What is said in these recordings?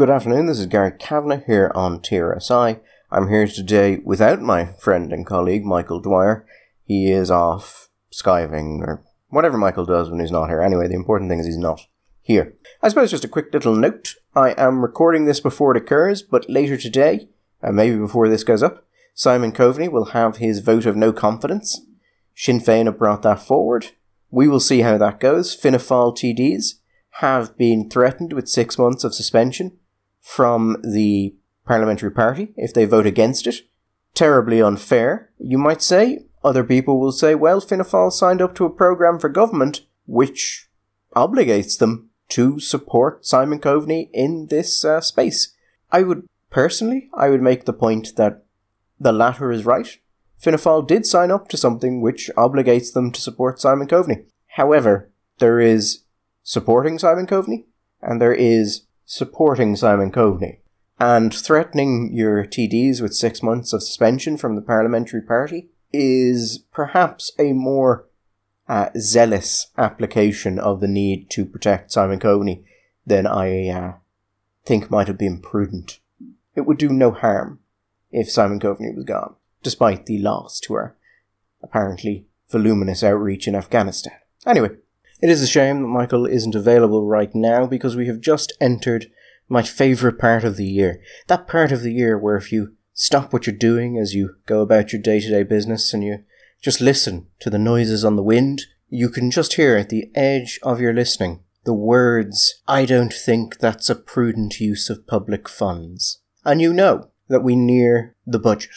Good afternoon, this is Gary Kavanagh here on TRSI. I'm here today without my friend and colleague Michael Dwyer. He is off skiving or whatever Michael does when he's not here. Anyway, the important thing is he's not here. I suppose just a quick little note. I am recording this before it occurs, but later today, and maybe before this goes up, Simon Coveney will have his vote of no confidence. Sinn Féin have brought that forward. We will see how that goes. Fianna Fáil TDs have been threatened with six months of suspension from the parliamentary party if they vote against it. Terribly unfair, you might say. Other people will say, well, Fianna Fáil signed up to a programme for government which obligates them to support Simon Coveney in this uh, space. I would personally, I would make the point that the latter is right. Fianna Fáil did sign up to something which obligates them to support Simon Coveney. However, there is supporting Simon Coveney and there is supporting Simon Coveney. And threatening your TDs with six months of suspension from the parliamentary party is perhaps a more uh, zealous application of the need to protect Simon Coveney than I uh, think might have been prudent. It would do no harm if Simon Coveney was gone, despite the loss to our apparently voluminous outreach in Afghanistan. Anyway, it is a shame that Michael isn't available right now because we have just entered my favourite part of the year. That part of the year where if you stop what you're doing as you go about your day to day business and you just listen to the noises on the wind, you can just hear at the edge of your listening the words, I don't think that's a prudent use of public funds. And you know that we near the budget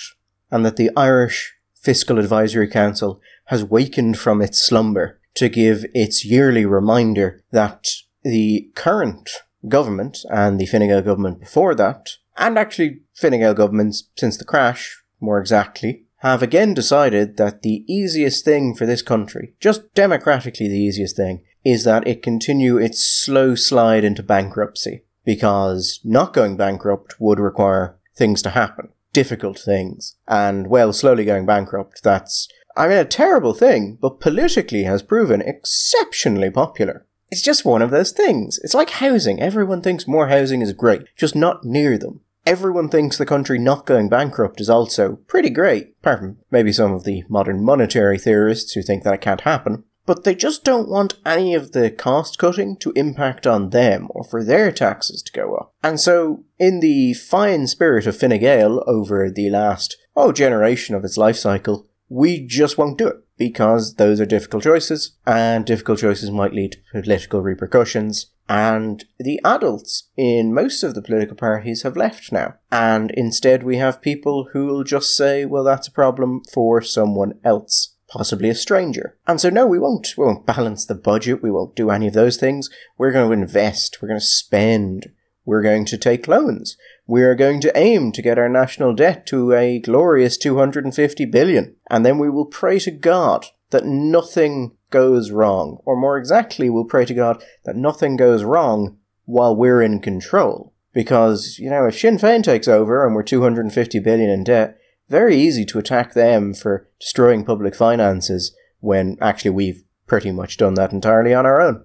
and that the Irish Fiscal Advisory Council has wakened from its slumber to give its yearly reminder that the current government and the Fine Gael government before that, and actually Fine Gael governments since the crash, more exactly, have again decided that the easiest thing for this country, just democratically the easiest thing, is that it continue its slow slide into bankruptcy. Because not going bankrupt would require things to happen. Difficult things. And, well, slowly going bankrupt, that's, I mean, a terrible thing, but politically has proven exceptionally popular. It's just one of those things. It's like housing. Everyone thinks more housing is great, just not near them. Everyone thinks the country not going bankrupt is also pretty great, apart from maybe some of the modern monetary theorists who think that it can't happen. But they just don't want any of the cost cutting to impact on them or for their taxes to go up. And so, in the fine spirit of Fine Gael over the last, oh, generation of its life cycle, we just won't do it because those are difficult choices, and difficult choices might lead to political repercussions. And the adults in most of the political parties have left now. And instead, we have people who'll just say, well, that's a problem for someone else, possibly a stranger. And so, no, we won't. We won't balance the budget. We won't do any of those things. We're going to invest. We're going to spend. We're going to take loans. We are going to aim to get our national debt to a glorious 250 billion. And then we will pray to God that nothing goes wrong. Or more exactly, we'll pray to God that nothing goes wrong while we're in control. Because, you know, if Sinn Féin takes over and we're 250 billion in debt, very easy to attack them for destroying public finances when actually we've pretty much done that entirely on our own.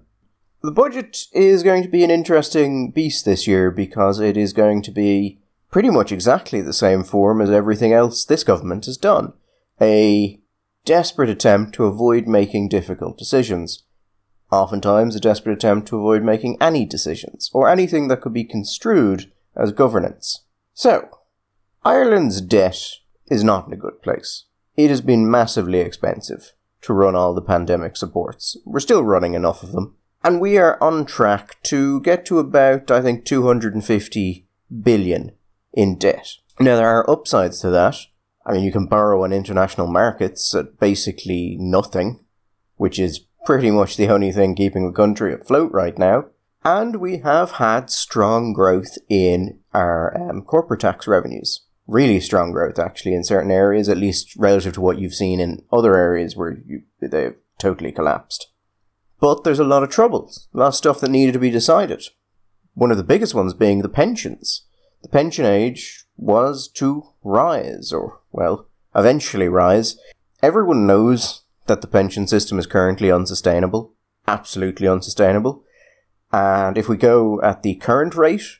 The budget is going to be an interesting beast this year because it is going to be pretty much exactly the same form as everything else this government has done. A desperate attempt to avoid making difficult decisions. Oftentimes, a desperate attempt to avoid making any decisions, or anything that could be construed as governance. So, Ireland's debt is not in a good place. It has been massively expensive to run all the pandemic supports. We're still running enough of them. And we are on track to get to about, I think, 250 billion in debt. Now, there are upsides to that. I mean, you can borrow on international markets at basically nothing, which is pretty much the only thing keeping the country afloat right now. And we have had strong growth in our um, corporate tax revenues. Really strong growth, actually, in certain areas, at least relative to what you've seen in other areas where you, they've totally collapsed. But there's a lot of troubles, a lot of stuff that needed to be decided. One of the biggest ones being the pensions. The pension age was to rise, or, well, eventually rise. Everyone knows that the pension system is currently unsustainable, absolutely unsustainable. And if we go at the current rate,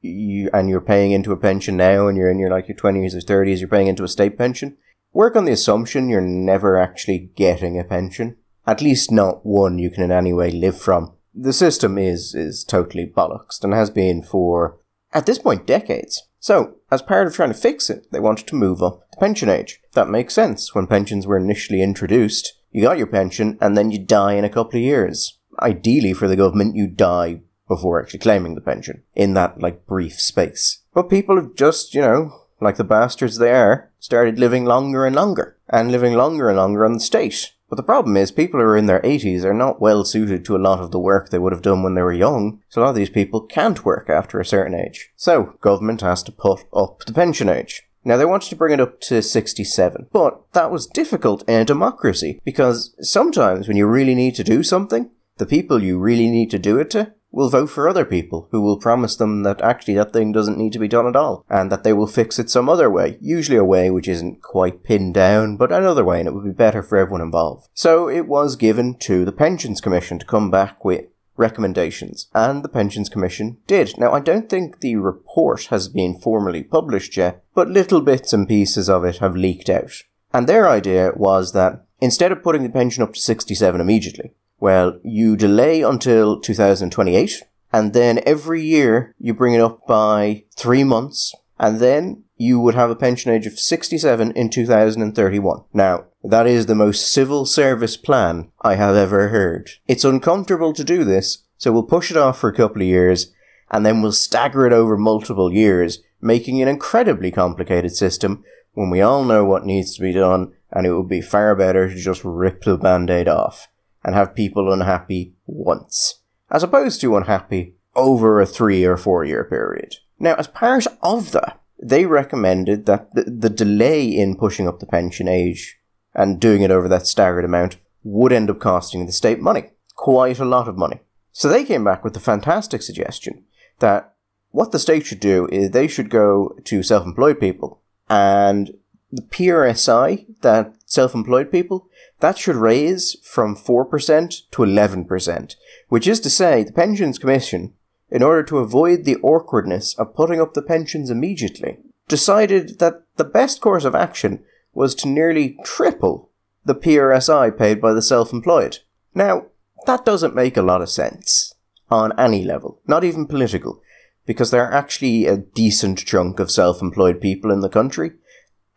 you, and you're paying into a pension now and you're in your like your 20s or 30s, you're paying into a state pension, work on the assumption you're never actually getting a pension. At least not one you can in any way live from. The system is, is totally bollocks and has been for, at this point, decades. So, as part of trying to fix it, they wanted to move up the pension age. That makes sense. When pensions were initially introduced, you got your pension and then you die in a couple of years. Ideally for the government, you die before actually claiming the pension in that like brief space. But people have just, you know, like the bastards they are, started living longer and longer and living longer and longer on the state. But the problem is people who are in their 80s are not well suited to a lot of the work they would have done when they were young, so a lot of these people can't work after a certain age. So, government has to put up the pension age. Now, they wanted to bring it up to 67, but that was difficult in a democracy because sometimes when you really need to do something, the people you really need to do it to will vote for other people who will promise them that actually that thing doesn't need to be done at all and that they will fix it some other way, usually a way which isn't quite pinned down, but another way and it would be better for everyone involved. So it was given to the Pensions Commission to come back with recommendations, and the Pensions Commission did. Now, I don't think the report has been formally published yet, but little bits and pieces of it have leaked out. And their idea was that instead of putting the pension up to 67 immediately, well, you delay until 2028, and then every year you bring it up by three months, and then you would have a pension age of 67 in 2031. Now, that is the most civil service plan I have ever heard. It's uncomfortable to do this, so we'll push it off for a couple of years, and then we'll stagger it over multiple years, making an incredibly complicated system when we all know what needs to be done, and it would be far better to just rip the band-aid off and have people unhappy once, as opposed to unhappy over a three or four year period. Now, as part of that, they recommended that the, the delay in pushing up the pension age and doing it over that staggered amount would end up costing the state money, quite a lot of money. So they came back with the fantastic suggestion that what the state should do is they should go to self employed people and the PRSI that self employed people, that should raise from 4% to 11%, which is to say, the Pensions Commission, in order to avoid the awkwardness of putting up the pensions immediately, decided that the best course of action was to nearly triple the PRSI paid by the self employed. Now, that doesn't make a lot of sense on any level, not even political, because there are actually a decent chunk of self employed people in the country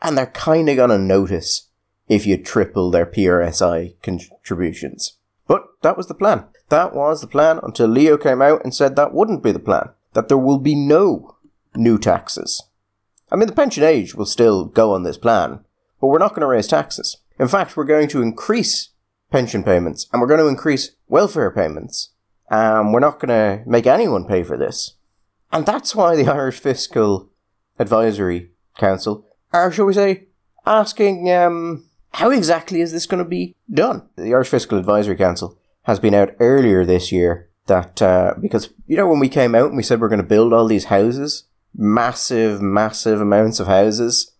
and they're kind of gonna notice if you triple their PRSI contributions. But that was the plan. That was the plan until Leo came out and said that wouldn't be the plan. That there will be no new taxes. I mean, the pension age will still go on this plan, but we're not going to raise taxes. In fact, we're going to increase pension payments and we're going to increase welfare payments. Um, we're not going to make anyone pay for this. And that's why the Irish Fiscal Advisory Council or shall we say, asking um, how exactly is this going to be done? The Irish Fiscal Advisory Council has been out earlier this year that uh, because you know when we came out and we said we're going to build all these houses, massive, massive amounts of houses.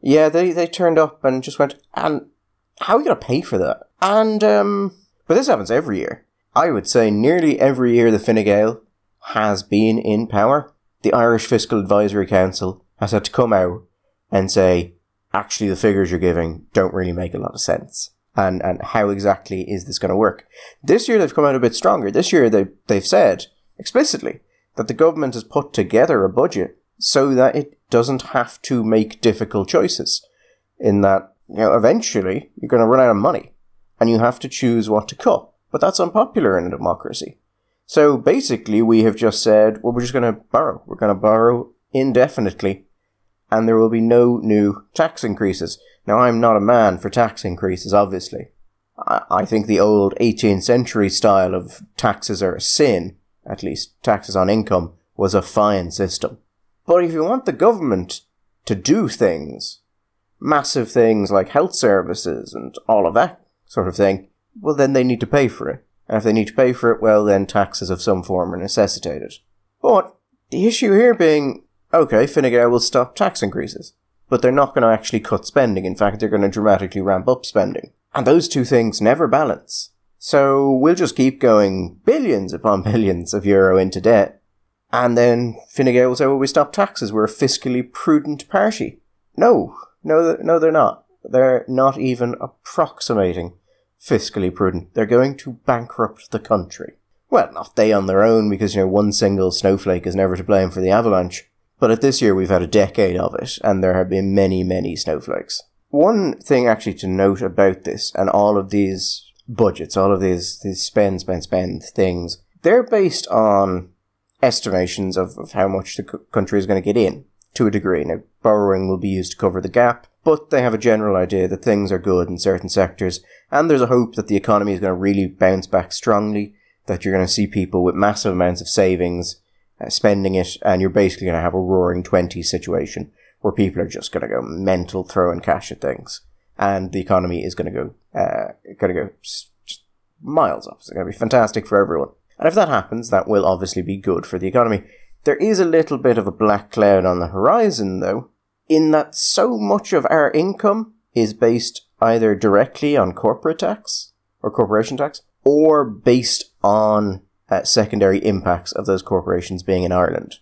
Yeah, they they turned up and just went, and how are we going to pay for that? And um, but this happens every year. I would say nearly every year the Fine Gael has been in power. The Irish Fiscal Advisory Council has had to come out and say, actually, the figures you're giving don't really make a lot of sense. And, and how exactly is this going to work? This year they've come out a bit stronger. This year they, they've said explicitly that the government has put together a budget so that it doesn't have to make difficult choices. In that, you know, eventually you're going to run out of money and you have to choose what to cut. But that's unpopular in a democracy. So basically, we have just said, well, we're just going to borrow. We're going to borrow indefinitely and there will be no new tax increases. Now, I'm not a man for tax increases, obviously. I, I think the old 18th century style of taxes are a sin, at least taxes on income, was a fine system. But if you want the government to do things, massive things like health services and all of that sort of thing, well, then they need to pay for it. And if they need to pay for it, well, then taxes of some form are necessitated. But the issue here being okay, Fine Gael will stop tax increases. But they're not going to actually cut spending. In fact, they're going to dramatically ramp up spending. And those two things never balance. So we'll just keep going billions upon billions of euro into debt. And then Fine Gael will say, well, we stop taxes. We're a fiscally prudent party. No, no, no, they're not. They're not even approximating fiscally prudent. They're going to bankrupt the country. Well, not they on their own, because, you know, one single snowflake is never to blame for the avalanche. But at this year, we've had a decade of it, and there have been many, many snowflakes. One thing actually to note about this, and all of these budgets, all of these, these spend, spend, spend things, they're based on estimations of, of how much the country is going to get in to a degree. Now, borrowing will be used to cover the gap, but they have a general idea that things are good in certain sectors, and there's a hope that the economy is going to really bounce back strongly, that you're going to see people with massive amounts of savings spending it, and you're basically going to have a roaring 20 situation where people are just going to go mental throwing cash at things, and the economy is going to go, uh, going to go miles up. It's going to be fantastic for everyone. And if that happens, that will obviously be good for the economy. There is a little bit of a black cloud on the horizon, though, in that so much of our income is based either directly on corporate tax or corporation tax, or based on uh, secondary impacts of those corporations being in Ireland.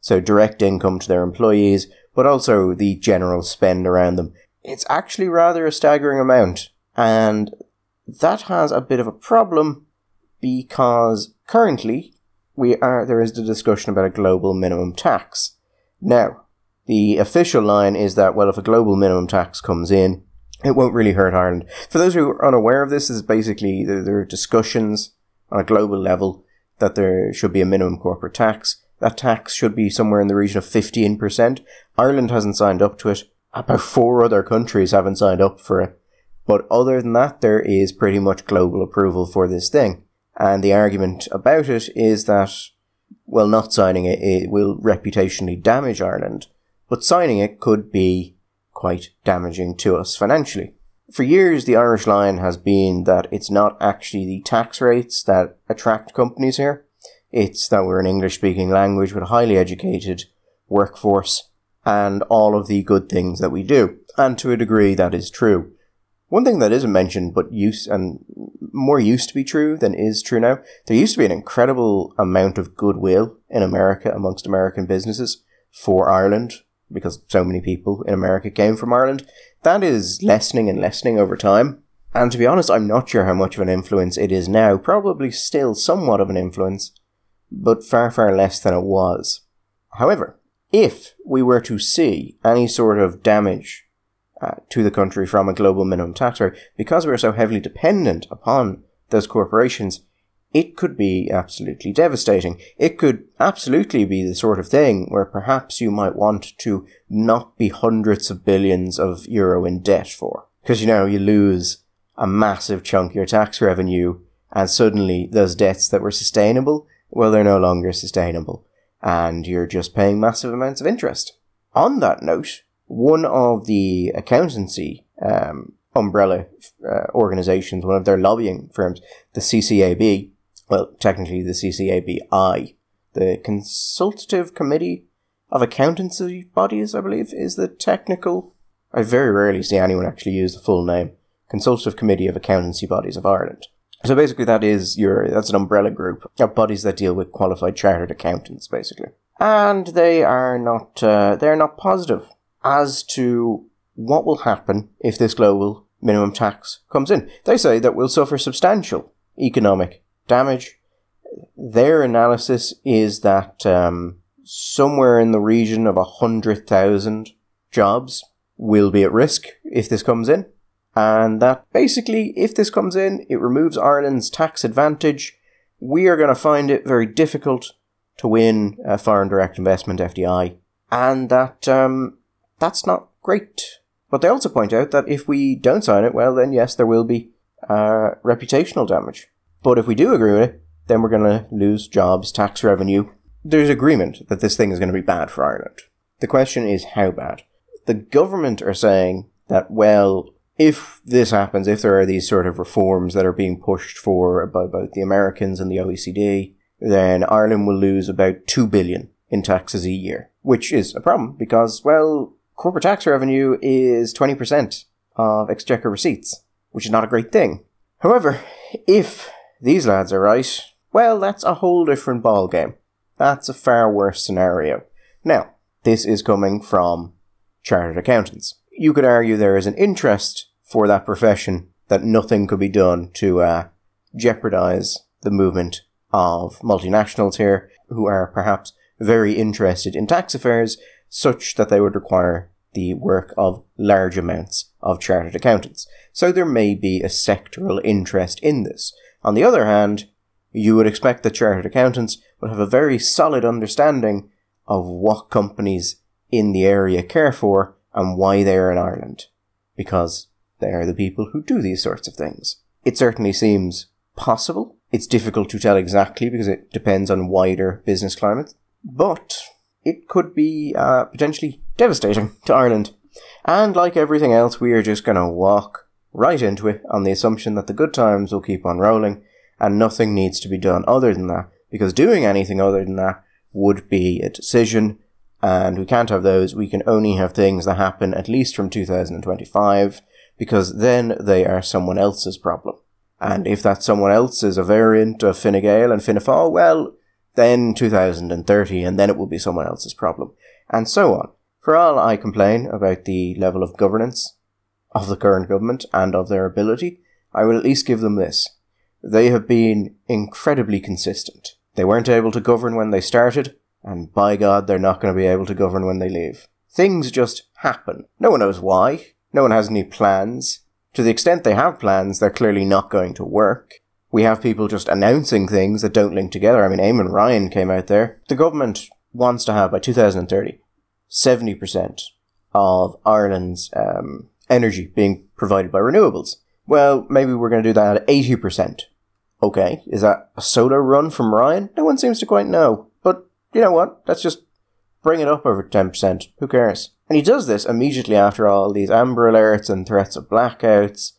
So direct income to their employees, but also the general spend around them. It's actually rather a staggering amount, and that has a bit of a problem because currently we are there is the discussion about a global minimum tax. Now, the official line is that well, if a global minimum tax comes in, it won't really hurt Ireland. For those who are unaware of this, is basically there are discussions on a global level that there should be a minimum corporate tax. That tax should be somewhere in the region of 15%. Ireland hasn't signed up to it. About four other countries haven't signed up for it. But other than that, there is pretty much global approval for this thing. And the argument about it is that, well, not signing it, it will reputationally damage Ireland, but signing it could be quite damaging to us financially. For years, the Irish line has been that it's not actually the tax rates that attract companies here. It's that we're an English speaking language with a highly educated workforce and all of the good things that we do. And to a degree, that is true. One thing that isn't mentioned, but use and more used to be true than is true now, there used to be an incredible amount of goodwill in America amongst American businesses for Ireland because so many people in America came from Ireland. That is lessening and lessening over time. And to be honest, I'm not sure how much of an influence it is now. Probably still somewhat of an influence, but far, far less than it was. However, if we were to see any sort of damage uh, to the country from a global minimum tax rate, because we're so heavily dependent upon those corporations, it could be absolutely devastating. It could absolutely be the sort of thing where perhaps you might want to not be hundreds of billions of euro in debt for. Because, you know, you lose a massive chunk of your tax revenue and suddenly those debts that were sustainable, well, they're no longer sustainable. And you're just paying massive amounts of interest. On that note, one of the accountancy um, umbrella uh, organizations, one of their lobbying firms, the CCAB, well, technically the CCABI, the Consultative Committee of Accountancy Bodies, I believe, is the technical. I very rarely see anyone actually use the full name. Consultative Committee of Accountancy Bodies of Ireland. So basically, that is your that's an umbrella group of bodies that deal with qualified chartered accountants, basically, and they are not uh, they're not positive as to what will happen if this global minimum tax comes in. They say that we'll suffer substantial economic damage. Their analysis is that um, somewhere in the region of 100,000 jobs will be at risk if this comes in. And that basically, if this comes in, it removes Ireland's tax advantage. We are going to find it very difficult to win a foreign direct investment FDI. And that um, that's not great. But they also point out that if we don't sign it, well, then yes, there will be uh, reputational damage. But if we do agree with it, then we're going to lose jobs, tax revenue. There's agreement that this thing is going to be bad for Ireland. The question is how bad. The government are saying that, well, if this happens, if there are these sort of reforms that are being pushed for by both the Americans and the OECD, then Ireland will lose about 2 billion in taxes a year, which is a problem because, well, corporate tax revenue is 20% of exchequer receipts, which is not a great thing. However, if these lads are right, well, that's a whole different ball game. That's a far worse scenario. Now, this is coming from chartered accountants. You could argue there is an interest for that profession that nothing could be done to uh, jeopardize the movement of multinationals here who are perhaps very interested in tax affairs such that they would require the work of large amounts of chartered accountants. So there may be a sectoral interest in this. On the other hand, you would expect that chartered accountants would have a very solid understanding of what companies in the area care for and why they are in Ireland, because they are the people who do these sorts of things. It certainly seems possible. It's difficult to tell exactly because it depends on wider business climate, but it could be uh, potentially devastating to Ireland. And like everything else, we are just going to walk right into it on the assumption that the good times will keep on rolling and nothing needs to be done other than that, because doing anything other than that would be a decision, and we can't have those. We can only have things that happen at least from 2025, because then they are someone else's problem. And if that someone else is a variant of Fine Gael and Fianna well, then 2030, and then it will be someone else's problem, and so on. For all I complain about the level of governance of the current government and of their ability, I will at least give them this. They have been incredibly consistent. They weren't able to govern when they started, and by God, they're not going to be able to govern when they leave. Things just happen. No one knows why. No one has any plans. To the extent they have plans, they're clearly not going to work. We have people just announcing things that don't link together. I mean, Eamon Ryan came out there. The government wants to have by 2030 70% of Ireland's um, energy being provided by renewables. Well, maybe we're going to do that at 80%. Okay, is that a solar run from Ryan? No one seems to quite know. But you know what? Let's just bring it up over 10%. Who cares? And he does this immediately after all these Amber Alerts and threats of blackouts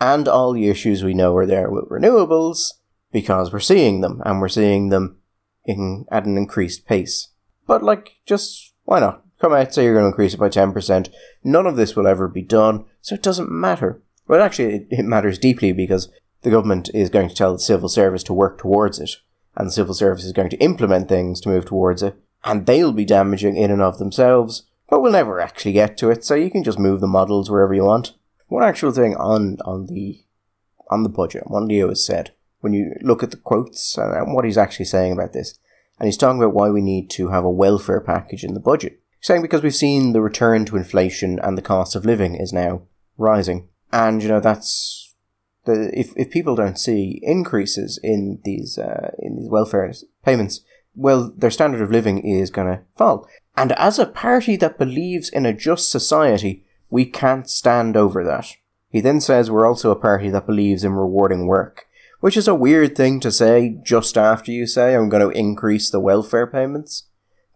and all the issues we know are there with renewables because we're seeing them and we're seeing them in, at an increased pace. But like, just why not? Come out, say you're going to increase it by 10%. None of this will ever be done, so it doesn't matter. Well, actually, it, it matters deeply because the government is going to tell the civil service to work towards it, and the civil service is going to implement things to move towards it, and they'll be damaging in and of themselves, but we'll never actually get to it, so you can just move the models wherever you want. One actual thing on, on the on the budget, one Leo has said, when you look at the quotes and what he's actually saying about this, and he's talking about why we need to have a welfare package in the budget. Saying because we've seen the return to inflation and the cost of living is now rising. And, you know, that's the, if, if people don't see increases in these, uh, in these welfare payments, well, their standard of living is going to fall. And as a party that believes in a just society, we can't stand over that. He then says we're also a party that believes in rewarding work, which is a weird thing to say just after you say I'm going to increase the welfare payments.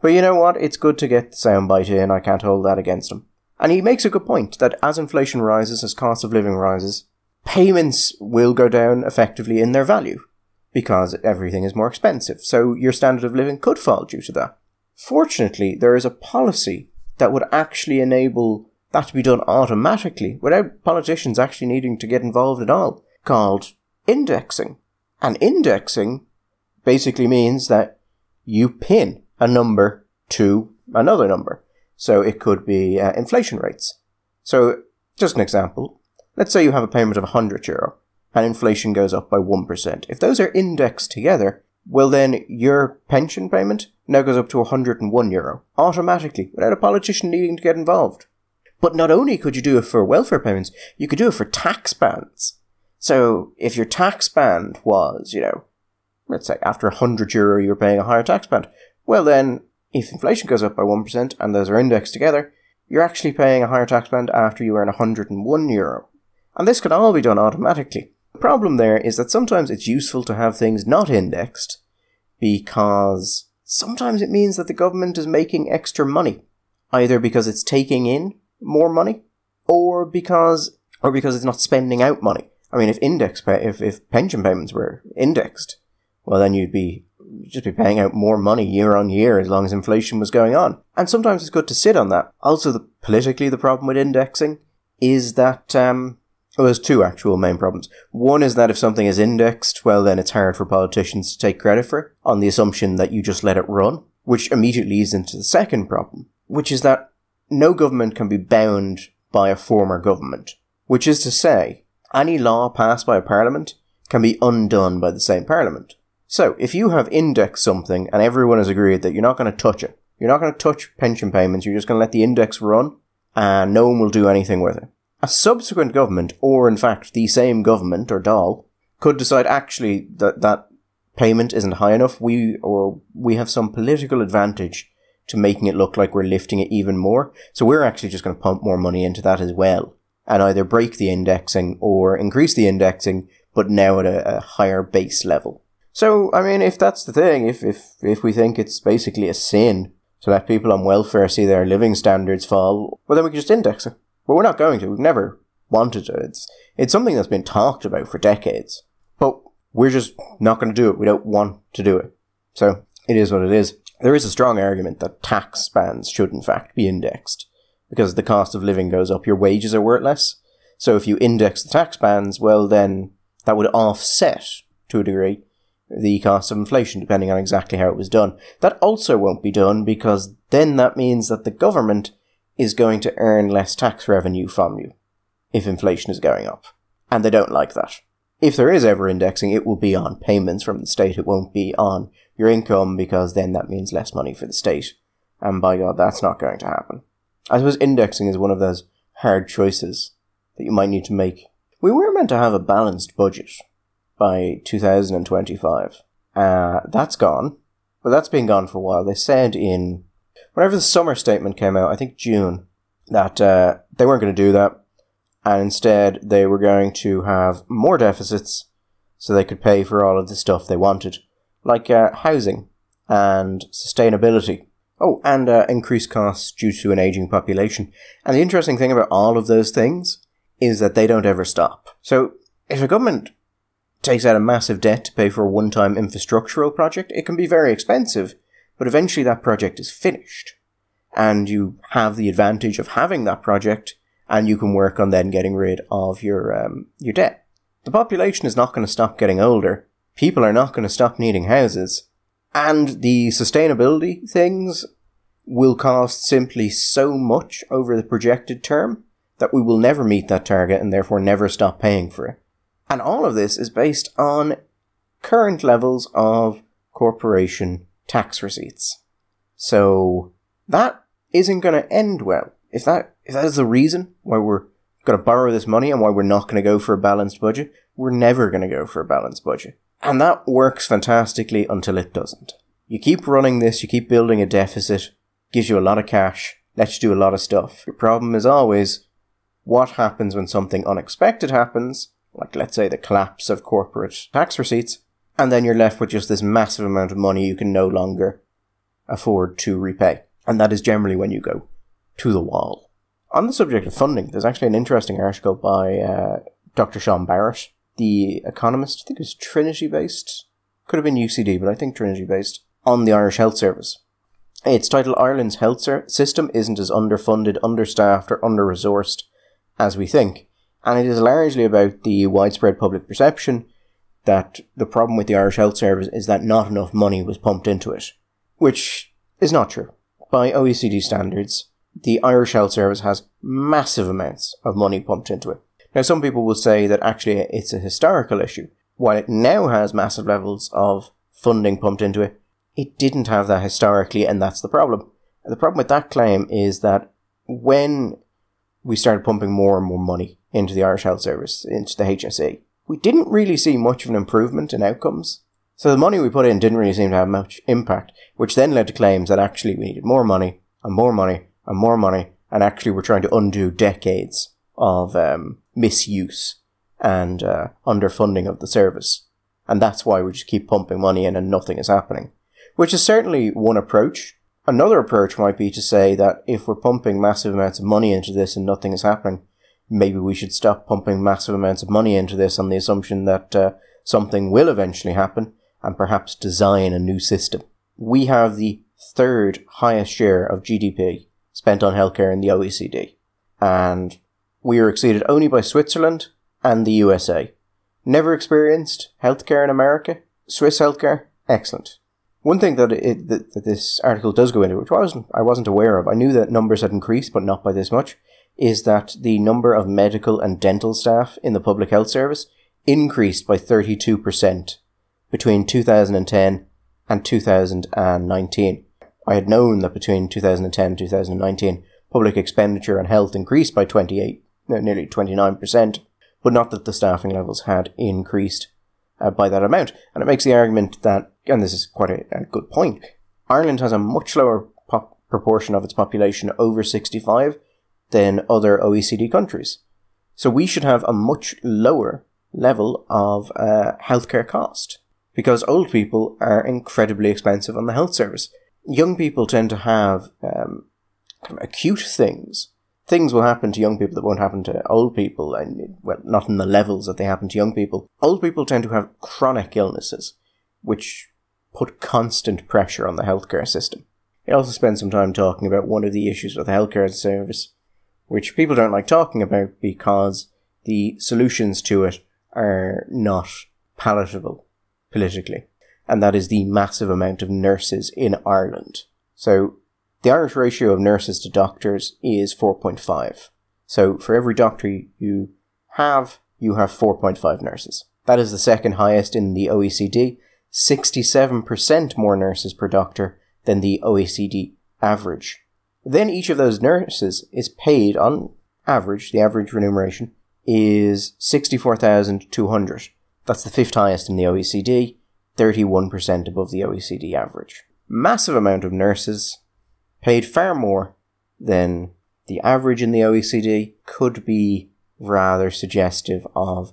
But you know what? It's good to get the soundbite in, I can't hold that against him. And he makes a good point that as inflation rises, as cost of living rises, payments will go down effectively in their value because everything is more expensive. So your standard of living could fall due to that. Fortunately, there is a policy that would actually enable that to be done automatically without politicians actually needing to get involved at all called indexing. And indexing basically means that you pin a number to another number. So it could be uh, inflation rates. So, just an example. Let's say you have a payment of 100 euro and inflation goes up by 1%. If those are indexed together, well then your pension payment now goes up to 101 euro automatically without a politician needing to get involved. But not only could you do it for welfare payments, you could do it for tax bands. So if your tax band was, you know, let's say after 100 euro you're paying a higher tax band, well then if inflation goes up by 1% and those are indexed together, you're actually paying a higher tax band after you earn 101 euro. And this can all be done automatically. The problem there is that sometimes it's useful to have things not indexed because sometimes it means that the government is making extra money, either because it's taking in more money or because or because it's not spending out money. I mean, if index pay, if, if pension payments were indexed, well, then you'd be just be paying out more money year on year as long as inflation was going on. And sometimes it's good to sit on that. Also, the, politically, the problem with indexing is that um, Well, there's two actual main problems. One is that if something is indexed, well, then it's hard for politicians to take credit for it on the assumption that you just let it run, which immediately leads into the second problem, which is that no government can be bound by a former government, which is to say, any law passed by a parliament can be undone by the same parliament. So, if you have indexed something and everyone has agreed that you're not going to touch it, you're not going to touch pension payments, you're just going to let the index run, and no one will do anything with it. A subsequent government, or in fact the same government or Dáil, could decide actually that that payment isn't high enough. We or we have some political advantage to making it look like we're lifting it even more. So we're actually just going to pump more money into that as well, and either break the indexing or increase the indexing, but now at a, a higher base level. So I mean, if that's the thing, if if if we think it's basically a sin to let people on welfare see their living standards fall, well then we can just index it. But we're not going to. We've never wanted to. It's it's something that's been talked about for decades. But we're just not going to do it. We don't want to do it. So it is what it is. There is a strong argument that tax bands should in fact be indexed because the cost of living goes up, your wages are worth less. So if you index the tax bands, well then that would offset to a degree the cost of inflation, depending on exactly how it was done. That also won't be done because then that means that the government is going to earn less tax revenue from you if inflation is going up. And they don't like that. If there is ever indexing, it will be on payments from the state. It won't be on your income because then that means less money for the state. And by God, that's not going to happen. I suppose indexing is one of those hard choices that you might need to make. We were meant to have a balanced budget by 2025. Uh, that's gone. But that's been gone for a while. They said in whenever the summer statement came out, I think June, that uh, they weren't going to do that. And instead, they were going to have more deficits so they could pay for all of the stuff they wanted, like uh, housing and sustainability. Oh, and uh, increased costs due to an aging population. And the interesting thing about all of those things is that they don't ever stop. So, if a government takes out a massive debt to pay for a one time infrastructural project, it can be very expensive, but eventually that project is finished. And you have the advantage of having that project, and you can work on then getting rid of your, um, your debt. The population is not going to stop getting older. People are not going to stop needing houses. And the sustainability things will cost simply so much over the projected term that we will never meet that target and therefore never stop paying for it. And all of this is based on current levels of corporation tax receipts. So that isn't going to end well. If that if that is the reason why we're going to borrow this money and why we're not going to go for a balanced budget, we're never going to go for a balanced budget. And that works fantastically until it doesn't. You keep running this, you keep building a deficit, gives you a lot of cash, lets you do a lot of stuff. Your problem is always what happens when something unexpected happens like let's say the collapse of corporate tax receipts, and then you're left with just this massive amount of money you can no longer afford to repay. And that is generally when you go to the wall. On the subject of funding, there's actually an interesting article by uh, Dr. Sean Barrett, the economist, I think it was Trinity based, could have been UCD, but I think Trinity based, on the Irish Health Service. It's titled Ireland's Health System Isn't as Underfunded, Understaffed, or Under Resourced as We Think and it is largely about the widespread public perception that the problem with the Irish Health Service is that not enough money was pumped into it, which is not true. By OECD standards, the Irish Health Service has massive amounts of money pumped into it. Now, some people will say that actually it's a historical issue. While it now has massive levels of funding pumped into it, it didn't have that historically, and that's the problem. The problem with that claim is that when we started pumping more and more money into the Irish Health Service, into the HSE. We didn't really see much of an improvement in outcomes. So the money we put in didn't really seem to have much impact, which then led to claims that actually we needed more money and more money and more money, and actually we're trying to undo decades of um, misuse and uh, underfunding of the service. And that's why we just keep pumping money in and nothing is happening. Which is certainly one approach, Another approach might be to say that if we're pumping massive amounts of money into this and nothing is happening, maybe we should stop pumping massive amounts of money into this on the assumption that uh, something will eventually happen and perhaps design a new system. We have the third highest share of GDP spent on healthcare in the OECD, and we are exceeded only by Switzerland and the USA. Never experienced healthcare in America. Swiss healthcare, excellent. One thing that, it, that, that this article does go into, which I wasn't, I wasn't aware of, I knew that numbers had increased, but not by this much, is that the number of medical and dental staff in the public health service increased by 32% between 2010 and 2019. I had known that between 2010 and 2019, public expenditure on health increased by 28, nearly 29%, but not that the staffing levels had increased uh, by that amount. And it makes the argument that, and this is quite a, a good point, Ireland has a much lower proportion of its population over 65 than other OECD countries. So we should have a much lower level of uh, healthcare cost because old people are incredibly expensive on the health service. Young people tend to have um, acute things. Things will happen to young people that won't happen to old people, and well, not in the levels that they happen to young people. Old people tend to have chronic illnesses, which put constant pressure on the healthcare system. He also spent some time talking about one of the issues with the healthcare service, which people don't like talking about because the solutions to it are not palatable politically, and that is the massive amount of nurses in Ireland. So, the Irish ratio of nurses to doctors is 4.5. So, for every doctor you have, you have 4.5 nurses. That is the second highest in the OECD, 67% more nurses per doctor than the OECD average. Then each of those nurses is paid on average, the average remuneration is 64,200. That's the fifth highest in the OECD, 31% above the OECD average. Massive amount of nurses, paid far more than the average in the OECD, could be rather suggestive of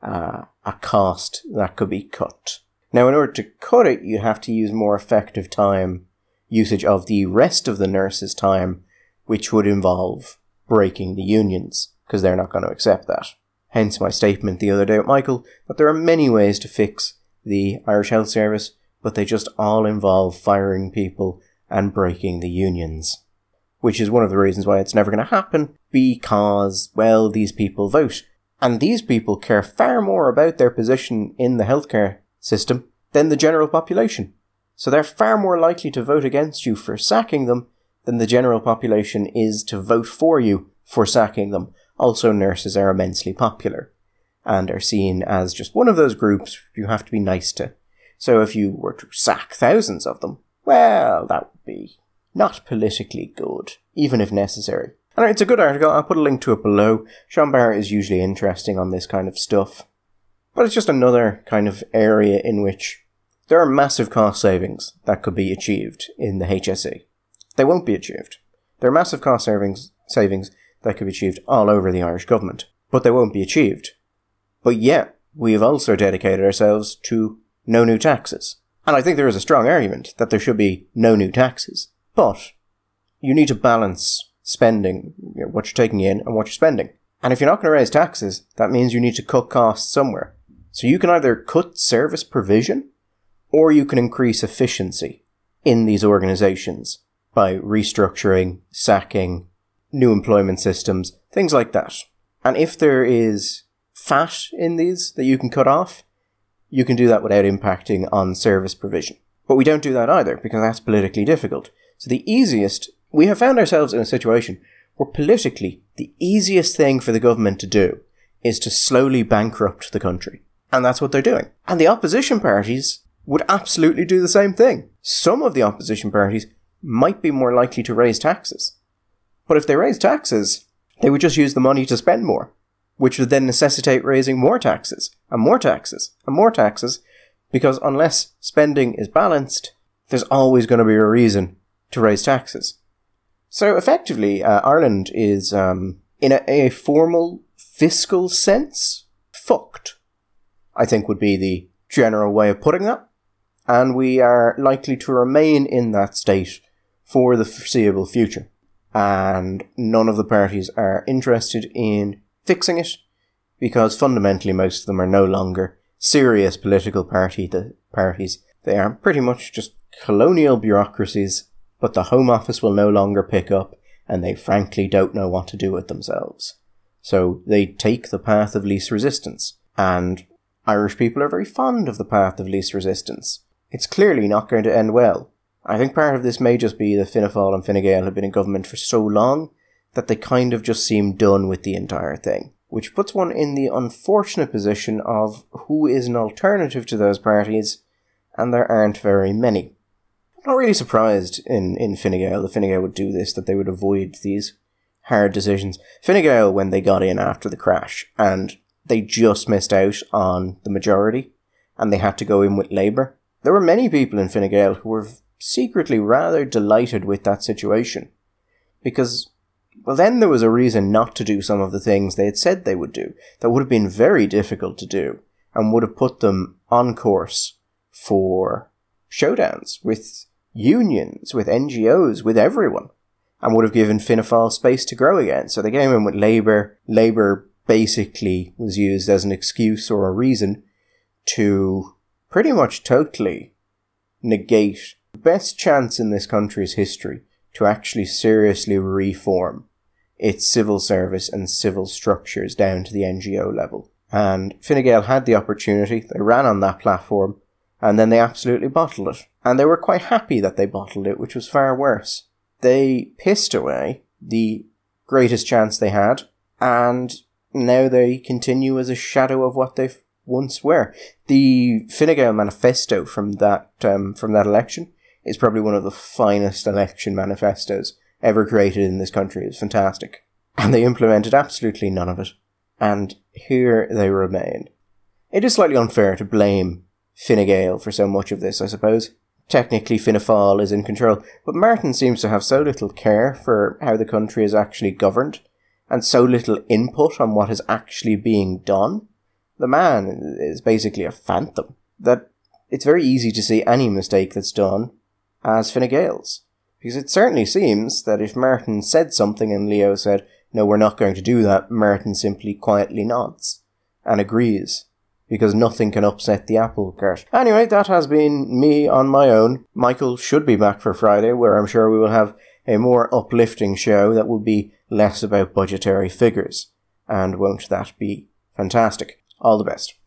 uh, a cost that could be cut. Now, in order to cut it, you have to use more effective time usage of the rest of the nurses' time, which would involve breaking the unions, because they're not going to accept that. Hence my statement the other day with Michael that there are many ways to fix the Irish Health Service, but they just all involve firing people and breaking the unions. Which is one of the reasons why it's never going to happen, because, well, these people vote. And these people care far more about their position in the healthcare system than the general population. So they're far more likely to vote against you for sacking them than the general population is to vote for you for sacking them. Also, nurses are immensely popular and are seen as just one of those groups you have to be nice to. So if you were to sack thousands of them, well, that would be not politically good, even if necessary. And it's a good article, I'll put a link to it below. Sean Barrett is usually interesting on this kind of stuff. But it's just another kind of area in which there are massive cost savings that could be achieved in the HSE. They won't be achieved. There are massive cost savings, savings that could be achieved all over the Irish government, but they won't be achieved. But yet, we have also dedicated ourselves to no new taxes. And I think there is a strong argument that there should be no new taxes. But you need to balance spending, you know, what you're taking in and what you're spending. And if you're not going to raise taxes, that means you need to cut costs somewhere. So you can either cut service provision or you can increase efficiency in these organizations by restructuring, sacking, new employment systems, things like that. And if there is fat in these that you can cut off, you can do that without impacting on service provision. But we don't do that either because that's politically difficult. So the easiest, we have found ourselves in a situation where politically the easiest thing for the government to do is to slowly bankrupt the country. And that's what they're doing. And the opposition parties would absolutely do the same thing. Some of the opposition parties might be more likely to raise taxes. But if they raise taxes, they would just use the money to spend more, which would then necessitate raising more taxes, and more taxes, and more taxes, because unless spending is balanced, there's always going to be a reason to raise taxes. So effectively, uh, Ireland is, um, in a, a formal fiscal sense, fucked. I think would be the general way of putting that and we are likely to remain in that state for the foreseeable future. And none of the parties are interested in fixing it because fundamentally most of them are no longer serious political party the parties. They are pretty much just colonial bureaucracies, but the Home Office will no longer pick up and they frankly don't know what to do with themselves. So they take the path of least resistance. And Irish people are very fond of the path of least resistance. It's clearly not going to end well. I think part of this may just be that Fianna and Fine Gael have been in government for so long that they kind of just seem done with the entire thing, which puts one in the unfortunate position of who is an alternative to those parties, and there aren't very many. I'm not really surprised in, in Fine Gael that Fine Gael would do this, that they would avoid these hard decisions. Fine Gael, when they got in after the crash, and they just missed out on the majority, and they had to go in with Labour, there were many people in Fine Gael who were secretly rather delighted with that situation. Because, well, then there was a reason not to do some of the things they had said they would do that would have been very difficult to do and would have put them on course for showdowns with unions, with NGOs, with everyone, and would have given Fianna space to grow again. So they came in with Labour. Labour basically was used as an excuse or a reason to pretty much totally negate the best chance in this country's history to actually seriously reform its civil service and civil structures down to the NGO level. And Fine Gael had the opportunity, they ran on that platform, and then they absolutely bottled it. And they were quite happy that they bottled it, which was far worse. They pissed away the greatest chance they had, and now they continue as a shadow of what they've once were. The Fine Gael manifesto from that um, from that election is probably one of the finest election manifestos ever created in this country. It's fantastic. And they implemented absolutely none of it. And here they remain. It is slightly unfair to blame Fine Gael for so much of this, I suppose. Technically, Fianna Fáil is in control, but Martin seems to have so little care for how the country is actually governed, and so little input on what is actually being done. The man is basically a phantom, that it's very easy to see any mistake that's done as Fine Gael's. Because it certainly seems that if Martin said something and Leo said, no, we're not going to do that, Martin simply quietly nods and agrees. Because nothing can upset the apple cart. Anyway, that has been me on my own. Michael should be back for Friday, where I'm sure we will have a more uplifting show that will be less about budgetary figures. And won't that be fantastic? All the best.